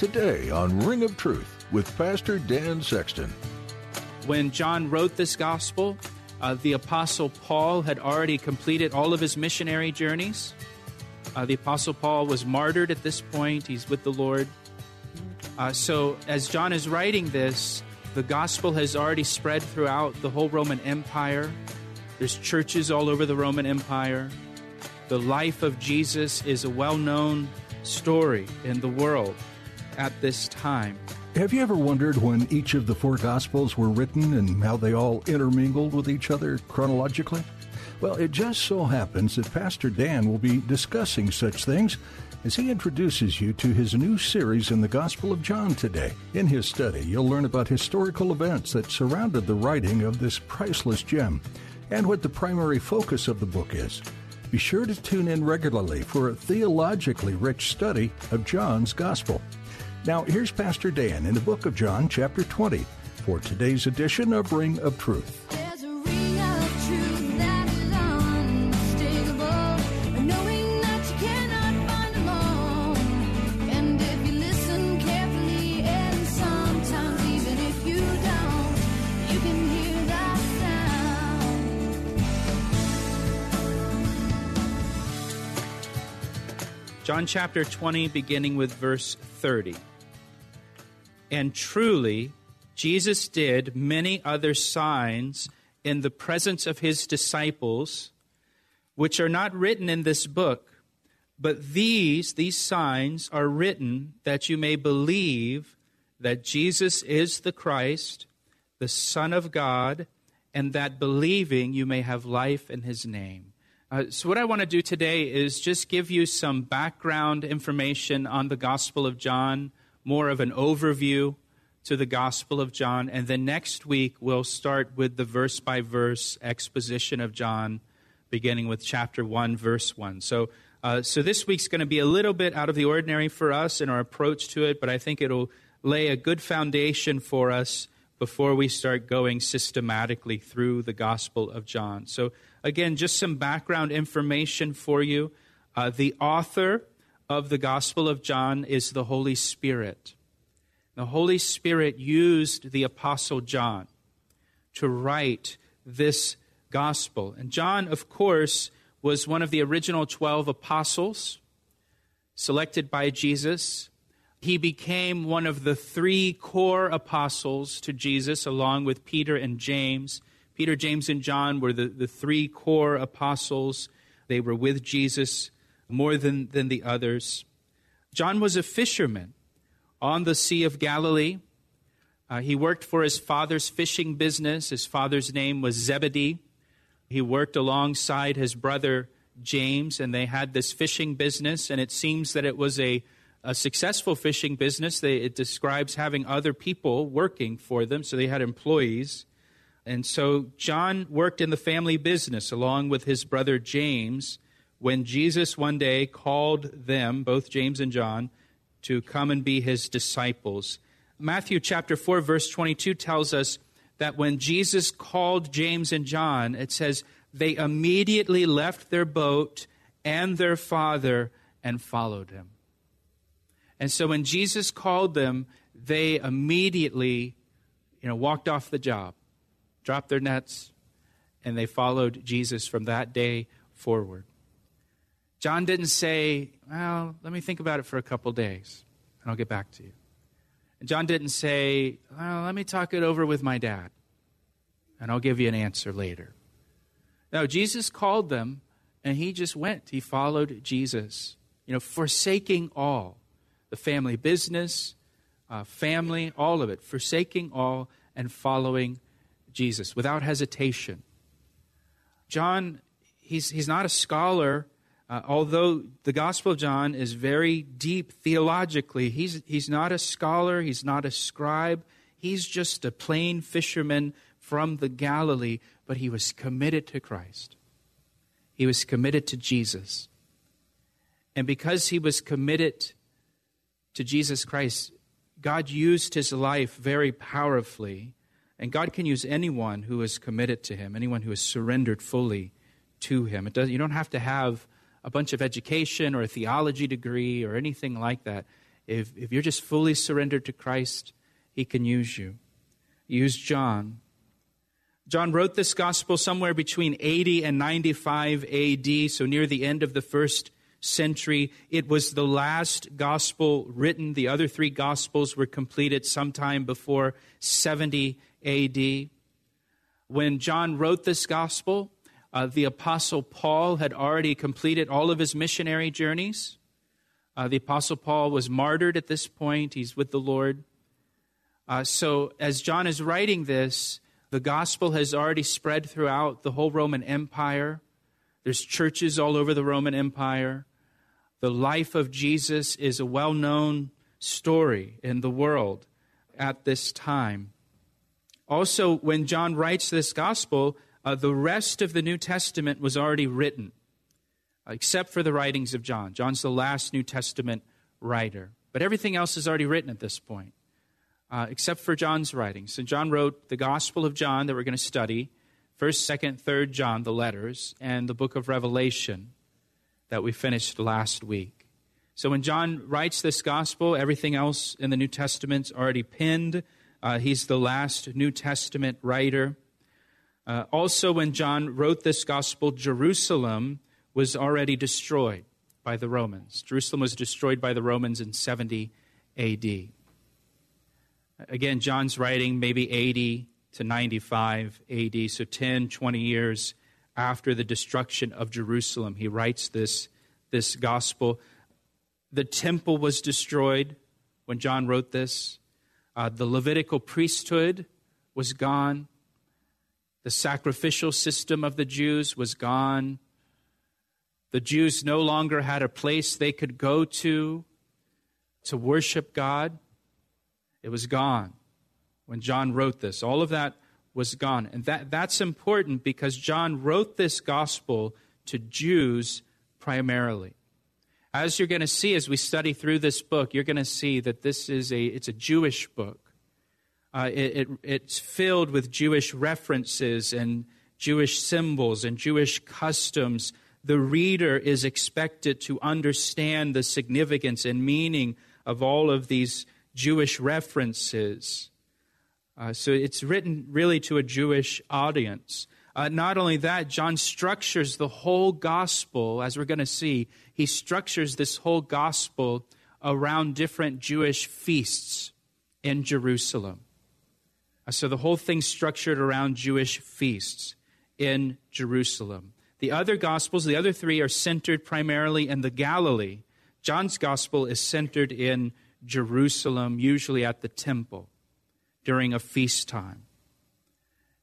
Today on Ring of Truth with Pastor Dan Sexton. When John wrote this gospel, uh, the Apostle Paul had already completed all of his missionary journeys. Uh, the Apostle Paul was martyred at this point, he's with the Lord. Uh, so, as John is writing this, the gospel has already spread throughout the whole Roman Empire. There's churches all over the Roman Empire. The life of Jesus is a well known story in the world at this time. Have you ever wondered when each of the four Gospels were written and how they all intermingled with each other chronologically? Well, it just so happens that Pastor Dan will be discussing such things as he introduces you to his new series in the Gospel of John today. In his study, you'll learn about historical events that surrounded the writing of this priceless gem and what the primary focus of the book is. Be sure to tune in regularly for a theologically rich study of John's Gospel. Now, here's Pastor Dan in the book of John, chapter 20, for today's edition of Ring of Truth. John chapter 20, beginning with verse 30. And truly, Jesus did many other signs in the presence of his disciples, which are not written in this book. But these, these signs, are written that you may believe that Jesus is the Christ, the Son of God, and that believing you may have life in his name. Uh, so, what I want to do today is just give you some background information on the Gospel of John, more of an overview to the Gospel of John. And then next week, we'll start with the verse by verse exposition of John, beginning with chapter 1, verse 1. So, uh, so this week's going to be a little bit out of the ordinary for us in our approach to it, but I think it'll lay a good foundation for us before we start going systematically through the Gospel of John. So, Again, just some background information for you. Uh, the author of the Gospel of John is the Holy Spirit. The Holy Spirit used the Apostle John to write this gospel. And John, of course, was one of the original 12 apostles selected by Jesus. He became one of the three core apostles to Jesus, along with Peter and James. Peter, James, and John were the, the three core apostles. They were with Jesus more than, than the others. John was a fisherman on the Sea of Galilee. Uh, he worked for his father's fishing business. His father's name was Zebedee. He worked alongside his brother James, and they had this fishing business, and it seems that it was a, a successful fishing business. They, it describes having other people working for them, so they had employees. And so John worked in the family business along with his brother James when Jesus one day called them, both James and John, to come and be his disciples. Matthew chapter 4, verse 22 tells us that when Jesus called James and John, it says, they immediately left their boat and their father and followed him. And so when Jesus called them, they immediately, you know, walked off the job dropped their nets, and they followed Jesus from that day forward. John didn't say, Well, let me think about it for a couple days, and I'll get back to you. And John didn't say, Well, let me talk it over with my dad, and I'll give you an answer later. No, Jesus called them, and he just went. He followed Jesus, you know, forsaking all the family business, uh, family, all of it, forsaking all and following Jesus without hesitation. John, he's, he's not a scholar Uh, although the Gospel of John is very deep theologically, he's, he's not a scholar, he's not a scribe, he's just a plain fisherman from the Galilee, but he was committed to Christ. He was committed to Jesus. And because he was committed to Jesus Christ, God used his life very powerfully. And God can use anyone who is committed to him, anyone who is surrendered fully to him. It does, you don't have to have a bunch of education or a theology degree or anything like that. If, if you're just fully surrendered to Christ, he can use you. Use John. John wrote this gospel somewhere between 80 and 95 AD, so near the end of the first century. It was the last gospel written. The other three gospels were completed sometime before 70 AD. When John wrote this gospel, uh, the Apostle Paul had already completed all of his missionary journeys. Uh, the Apostle Paul was martyred at this point, he's with the Lord. Uh, so, as John is writing this, the gospel has already spread throughout the whole Roman Empire. There's churches all over the Roman Empire. The life of Jesus is a well known story in the world at this time. Also, when John writes this gospel, uh, the rest of the New Testament was already written, uh, except for the writings of John. John's the last New Testament writer. But everything else is already written at this point, uh, except for John's writings. So John wrote the Gospel of John that we're going to study, 1st, 2nd, 3rd John, the letters, and the book of Revelation that we finished last week. So when John writes this gospel, everything else in the New Testament's already pinned. Uh, he's the last New Testament writer. Uh, also, when John wrote this gospel, Jerusalem was already destroyed by the Romans. Jerusalem was destroyed by the Romans in 70 AD. Again, John's writing maybe 80 to 95 AD, so 10, 20 years after the destruction of Jerusalem. He writes this, this gospel. The temple was destroyed when John wrote this. Uh, the Levitical priesthood was gone. The sacrificial system of the Jews was gone. The Jews no longer had a place they could go to to worship God. It was gone when John wrote this. All of that was gone. And that, that's important because John wrote this gospel to Jews primarily. As you're going to see as we study through this book, you're going to see that this is a, it's a Jewish book. Uh, it, it, it's filled with Jewish references and Jewish symbols and Jewish customs. The reader is expected to understand the significance and meaning of all of these Jewish references. Uh, so it's written really to a Jewish audience. Uh, not only that, John structures the whole gospel, as we're going to see, he structures this whole gospel around different Jewish feasts in Jerusalem. So the whole thing's structured around Jewish feasts in Jerusalem. The other gospels, the other three, are centered primarily in the Galilee. John's gospel is centered in Jerusalem, usually at the temple during a feast time.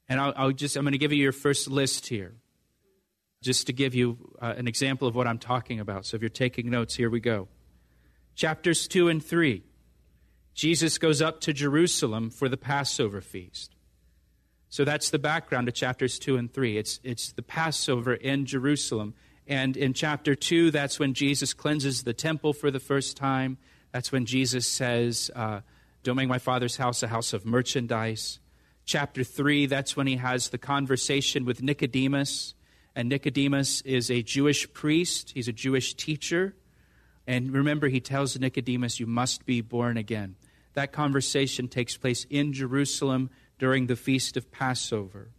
And I'll, I'll just, I'm going to give you your first list here, just to give you uh, an example of what I'm talking about. So if you're taking notes, here we go. Chapters 2 and 3 Jesus goes up to Jerusalem for the Passover feast. So that's the background to chapters 2 and 3. It's, it's the Passover in Jerusalem. And in chapter 2, that's when Jesus cleanses the temple for the first time. That's when Jesus says, uh, Don't make my father's house a house of merchandise. Chapter 3, that's when he has the conversation with Nicodemus. And Nicodemus is a Jewish priest, he's a Jewish teacher. And remember, he tells Nicodemus, You must be born again. That conversation takes place in Jerusalem during the Feast of Passover.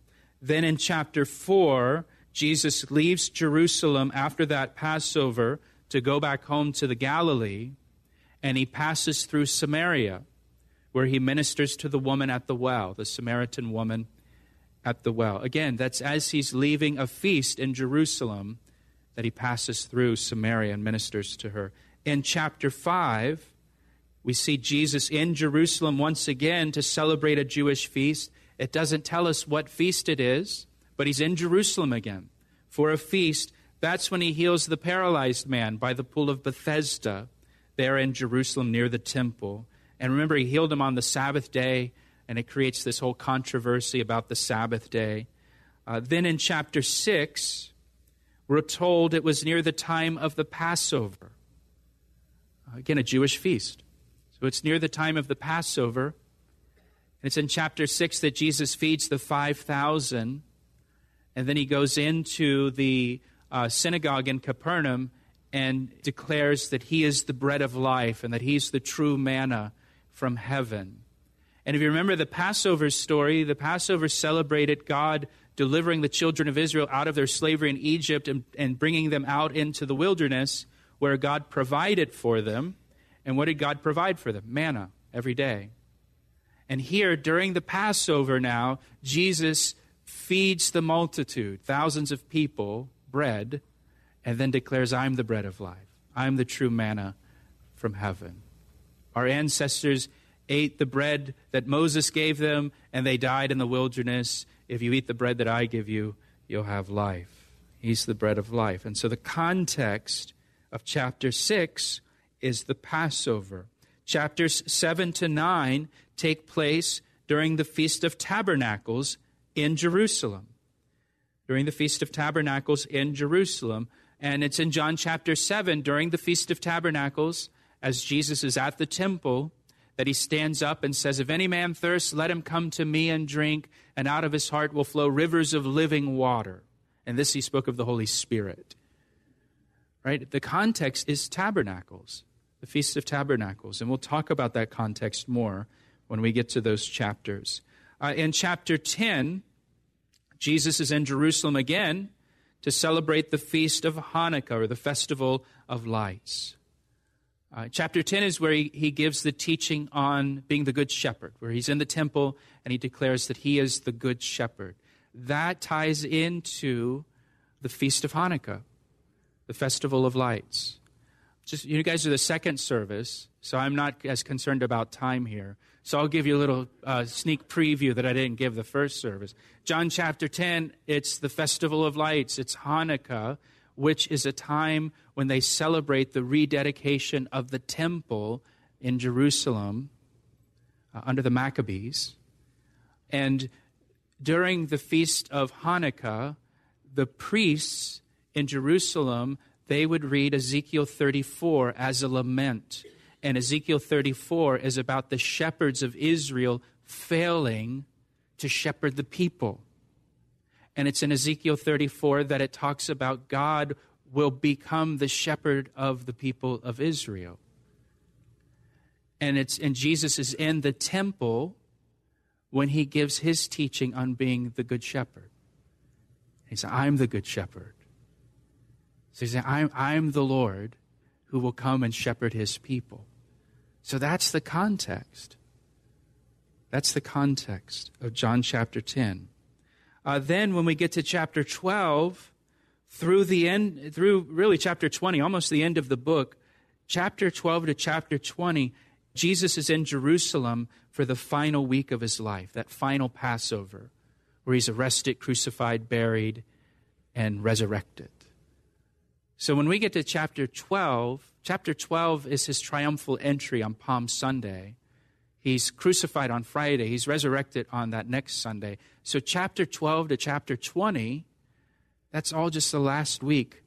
Then in chapter 4, Jesus leaves Jerusalem after that Passover to go back home to the Galilee, and he passes through Samaria, where he ministers to the woman at the well, the Samaritan woman at the well. Again, that's as he's leaving a feast in Jerusalem that he passes through Samaria and ministers to her. In chapter 5, we see Jesus in Jerusalem once again to celebrate a Jewish feast. It doesn't tell us what feast it is, but he's in Jerusalem again for a feast That's when he heals the paralyzed man by the pool of Bethesda there in Jerusalem near the temple. And remember, he healed him on the Sabbath day, and it creates this whole controversy about the Sabbath day. Uh, then in chapter 6, we're told it was near the time of the Passover. Again, a Jewish feast. So it's near the time of the Passover. And It's in chapter 6 that Jesus feeds the 5,000. And then he goes into the uh, synagogue in Capernaum and declares that he is the bread of life and that he's the true manna from heaven. And if you remember the Passover story, the Passover celebrated God delivering the children of Israel out of their slavery in Egypt and, and bringing them out into the wilderness where God provided for them. And what did God provide for them? Manna every day. And here, during the Passover now, Jesus feeds the multitude, thousands of people, bread, and then declares, I'm the bread of life. I'm the true manna from heaven. Our ancestors ate the bread that Moses gave them, and they died in the wilderness. If you eat the bread that I give you, you'll have life. He's the bread of life. And so the context of chapter 6 is the Passover. Chapters 7 to 9 take place during the Feast of Tabernacles in Jerusalem. During the Feast of Tabernacles in Jerusalem. And it's in John chapter 7 during the Feast of Tabernacles, as Jesus is at the temple, that he stands up and says, If any man thirsts, let him come to me and drink, and out of his heart will flow rivers of living water. And this he spoke of the Holy Spirit. Right? The context is tabernacles, the Feast of Tabernacles. And we'll talk about that context more when we get to those chapters. Uh, in chapter 10, Jesus is in Jerusalem again to celebrate the feast of Hanukkah or the festival of lights. Uh, chapter 10 is where he, he gives the teaching on being the good shepherd, where he's in the temple and he declares that he is the good shepherd. That ties into the feast of Hanukkah, the festival of lights. Just you guys are the second service, so I'm not as concerned about time here. So I'll give you a little uh, sneak preview that I didn't give the first service. John chapter 10, it's the Festival of Lights, it's Hanukkah, which is a time when they celebrate the rededication of the temple in Jerusalem uh, under the Maccabees. And during the feast of Hanukkah, the priests in Jerusalem, they would read Ezekiel 34 as a lament and Ezekiel 34 is about the shepherds of Israel failing to shepherd the people. And it's in Ezekiel 34 that it talks about God will become the shepherd of the people of Israel. And it's and Jesus is in the temple when he gives his teaching on being the good shepherd. He said, I'm the good shepherd. So he said, I'm, I'm the Lord who will come and shepherd his people. So that's the context. That's the context of John chapter 10. Uh, then when we get to chapter 12, through the end, through really chapter 20, almost the end of the book, chapter 12 to chapter 20, Jesus is in Jerusalem for the final week of his life, that final Passover, where he's arrested, crucified, buried, and resurrected. So when we get to chapter 12, Chapter 12 is his triumphal entry on Palm Sunday. He's crucified on Friday, he's resurrected on that next Sunday. So, chapter 12 to chapter 20, that's all just the last week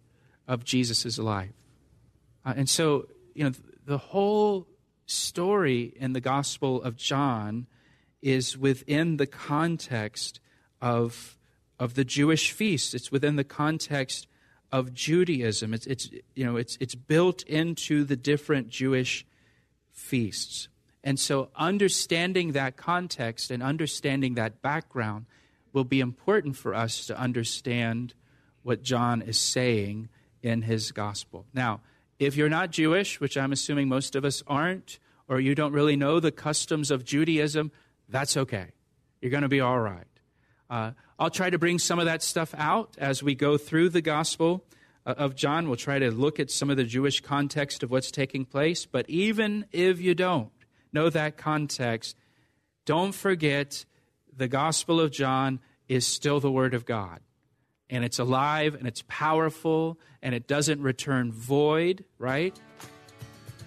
of Jesus' life. Uh, and so, you know, the whole story in the Gospel of John is within the context of, of the Jewish feast. It's within the context of Judaism. It's, it's, you know, it's, it's built into the different Jewish feasts. And so understanding that context and understanding that background will be important for us to understand what John is saying in his gospel. Now, if you're not Jewish, which I'm assuming most of us aren't, or you don't really know the customs of Judaism, that's okay. You're going to be all right. Uh, I'll try to bring some of that stuff out as we go through the Gospel uh, of John. We'll try to look at some of the Jewish context of what's taking place. But even if you don't know that context, don't forget the Gospel of John is still the Word of God. and it's alive and it's powerful and it doesn't return void, right?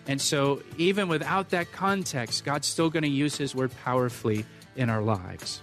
And so, even without that context, God's still going to use His word powerfully in our lives.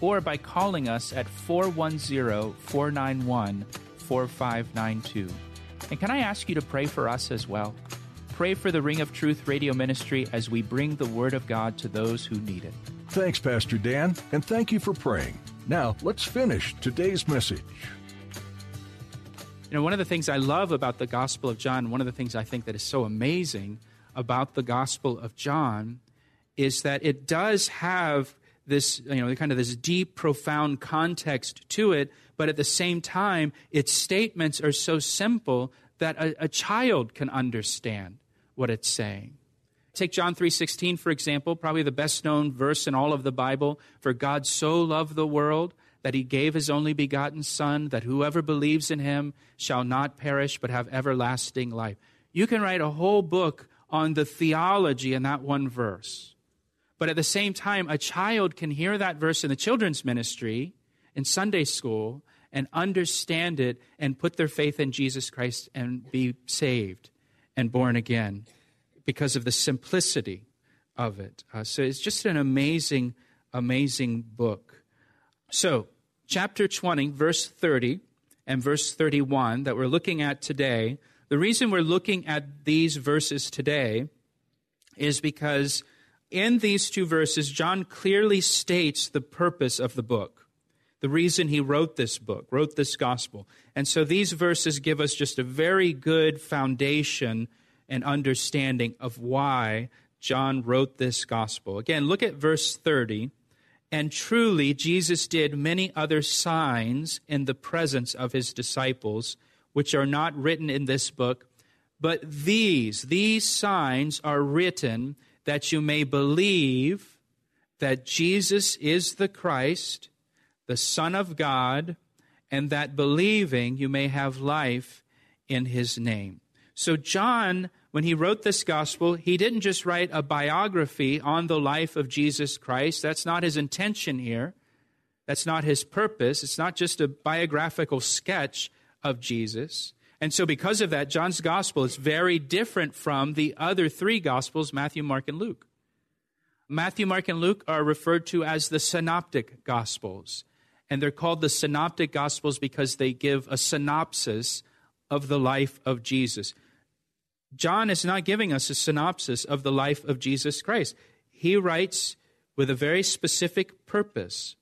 or by calling us at 410 491 4592. And can I ask you to pray for us as well? Pray for the Ring of Truth radio ministry as we bring the Word of God to those who need it. Thanks, Pastor Dan, and thank you for praying. Now, let's finish today's message. You know, one of the things I love about the Gospel of John, one of the things I think that is so amazing about the Gospel of John is that it does have this, you know, kind of this deep, profound context to it, but at the same time, its statements are so simple that a, a child can understand what it's saying. Take John 3:16 for example, probably the best known verse in all of the Bible, for God so loved the world that he gave his only begotten Son, that whoever believes in him shall not perish but have everlasting life. You can write a whole book on the theology in that one verse. But at the same time, a child can hear that verse in the children's ministry, in Sunday school, and understand it and put their faith in Jesus Christ and be saved and born again because of the simplicity of it. Uh, so it's just an amazing, amazing book. So, chapter 20, verse 30 and verse 31 that we're looking at today, the reason we're looking at these verses today is because in these two verses, John clearly states the purpose of the book, the reason he wrote this book, wrote this gospel. And so these verses give us just a very good foundation and understanding of why John wrote this gospel. Again, look at verse 30. And truly, Jesus did many other signs in the presence of his disciples, which are not written in this book. But these, these signs are written that you may believe that Jesus is the Christ, the Son of God, and that believing you may have life in his name. So, John, when he wrote this gospel, he didn't just write a biography on the life of Jesus Christ. That's not his intention here. That's not his purpose. It's not just a biographical sketch of Jesus. And so, because of that, John's gospel is very different from the other three gospels Matthew, Mark, and Luke. Matthew, Mark, and Luke are referred to as the synoptic gospels. And they're called the synoptic gospels because they give a synopsis of the life of Jesus. John is not giving us a synopsis of the life of Jesus Christ. He writes with a very specific purpose.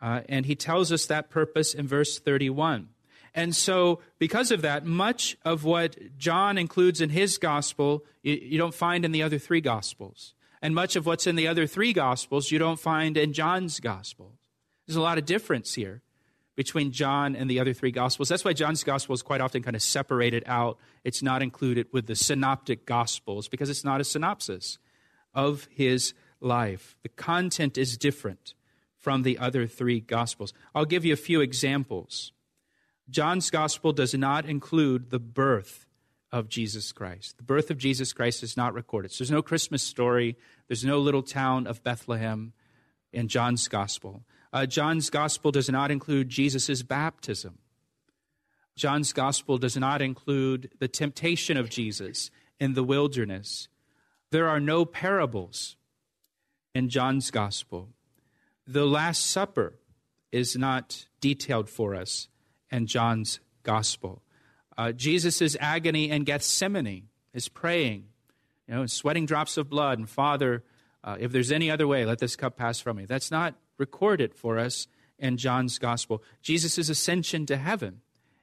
Uh, and he tells us that purpose in verse 31. And so, because of that, much of what John includes in his gospel, you, you, don't find in the other three gospels. And much of what's in the other three gospels, you don't find in John's gospel. There's a lot of difference here between John and the other three Gospels. That's why John's Gospel is quite often kind of separated out. It's not included with the synoptic Gospels because it's not a synopsis of his life. The content is different from the other three Gospels. I'll give you a few examples. John's Gospel does not include the birth of Jesus Christ. The birth of Jesus Christ is not recorded. So there's no Christmas story, there's no little town of Bethlehem in John's Gospel. Uh, John's gospel does not include Jesus' baptism. John's gospel does not include the temptation of Jesus in the wilderness. There are no parables in John's gospel. The Last Supper is not detailed for us in John's gospel. Uh, Jesus' agony in Gethsemane, is praying, you know, sweating drops of blood, and Father, uh, if there's any other way, let this cup pass from me. That's not recorded for us in John's gospel. Jesus' ascension to heaven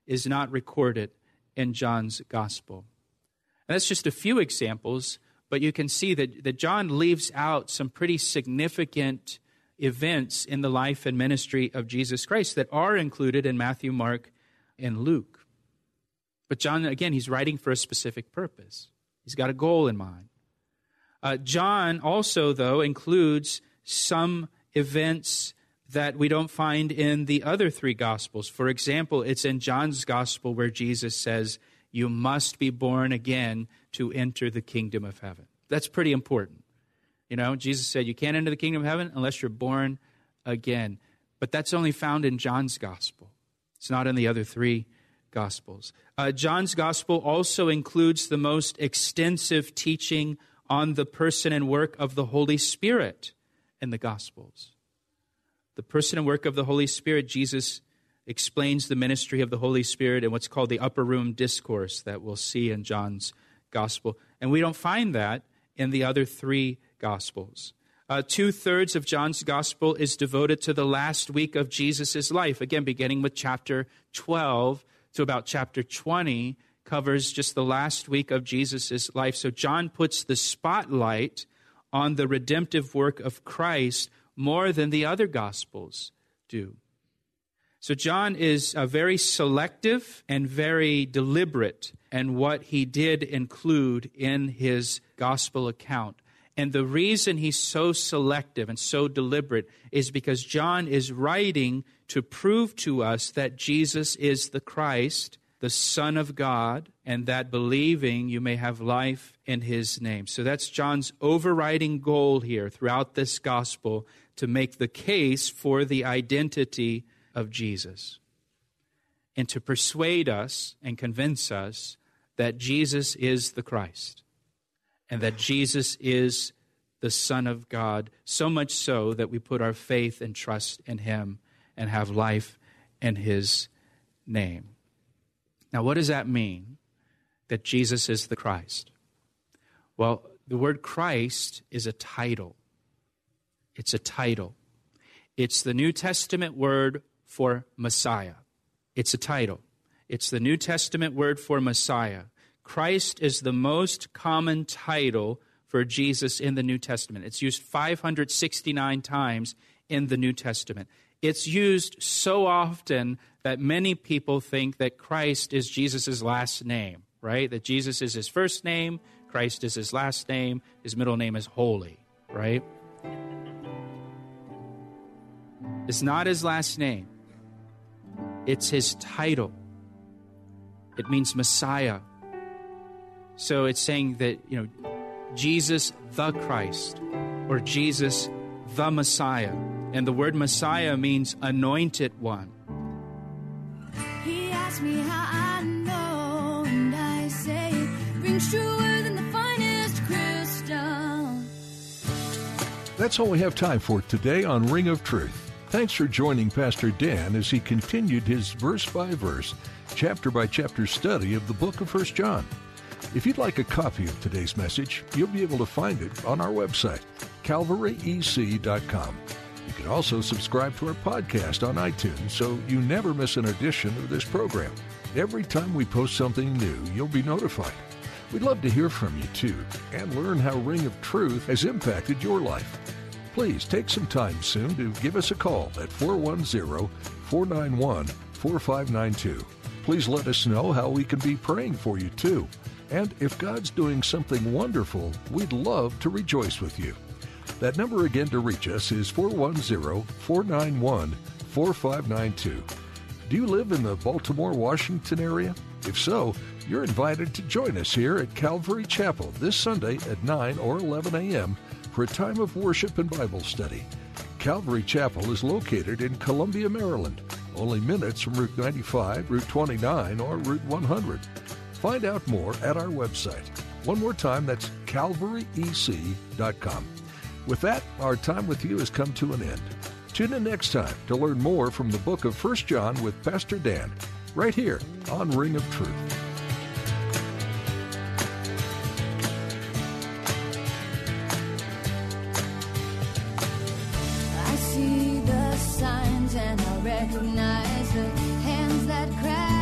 is not recorded in John's gospel. And that's just a few examples, but you can see that, that John leaves out some pretty significant events in the life and ministry of Jesus Christ that are included in Matthew, Mark, and Luke. But John, again, he's writing for a specific purpose. He's got a goal in mind. Uh, John also, though, includes some events that we don't find in the other three Gospels. For example, it's in John's Gospel where Jesus says, You must be born again to enter the kingdom of heaven. That's pretty important. You know, Jesus said, You can't enter the kingdom of heaven unless you're born again. But that's only found in John's Gospel, it's not in the other three Gospels. Uh, John's Gospel also includes the most extensive teaching on the person and work of the Holy Spirit in the Gospels. The person and work of the Holy Spirit, Jesus explains the ministry of the Holy Spirit in what's called the upper room discourse that we'll see in John's Gospel. And we don't find that in the other three Gospels. Uh, Two thirds of John's Gospel is devoted to the last week of Jesus' life. Again, beginning with chapter 12 to about chapter 20 covers just the last week of Jesus' life. So John puts the spotlight on the redemptive work of Christ more than the other Gospels do. So John is uh, very selective and very deliberate in what he did include in his gospel account. And the reason he's so selective and so deliberate is because John is writing to prove to us that Jesus is the Christ, the Son of God, and that believing you may have life in his name. So that's John's overriding goal here throughout this gospel to make the case for the identity of Jesus and to persuade us and convince us that Jesus is the Christ and that Jesus is the Son of God, so much so that we put our faith and trust in Him and have life in His name. Now, what does that mean that Jesus is the Christ? Well, the word Christ is a title. It's a title. It's the New Testament word for Messiah. It's a title. It's the New Testament word for Messiah. Christ is the most common title for Jesus in the New Testament. It's used 569 times in the New Testament. It's used so often that many people think that Christ is Jesus' last name, right? That Jesus is his first name, Christ is his last name, his middle name is Holy, right? It's not his last name, it's his title. It means Messiah. So it's saying that, you know, Jesus the Christ or Jesus the Messiah. And the word Messiah means anointed one. He asked me how I know, and I say it rings truer than the finest crystal. That's all we have time for today on Ring of Truth. Thanks for joining Pastor Dan as he continued his verse by verse, chapter by chapter study of the book of 1 John. If you'd like a copy of today's message, you'll be able to find it on our website, calvaryec.com. You can also subscribe to our podcast on iTunes so you never miss an edition of this program. Every time we post something new, you'll be notified. We'd love to hear from you too and learn how Ring of Truth has impacted your life. Please take some time soon to give us a call at 410 491 4592. Please let us know how we can be praying for you too. And if God's doing something wonderful, we'd love to rejoice with you. That number again to reach us is 410 491 4592. Do you live in the Baltimore, Washington area? If so, you're invited to join us here at Calvary Chapel this Sunday at 9 or 11 a.m. for a time of worship and Bible study. Calvary Chapel is located in Columbia, Maryland, only minutes from Route 95, Route 29, or Route 100. Find out more at our website. One more time, that's calvaryec.com. With that, our time with you has come to an end. Tune in next time to learn more from the book of 1 John with Pastor Dan, right here on Ring of Truth. I see the signs and I recognize the hands that cry.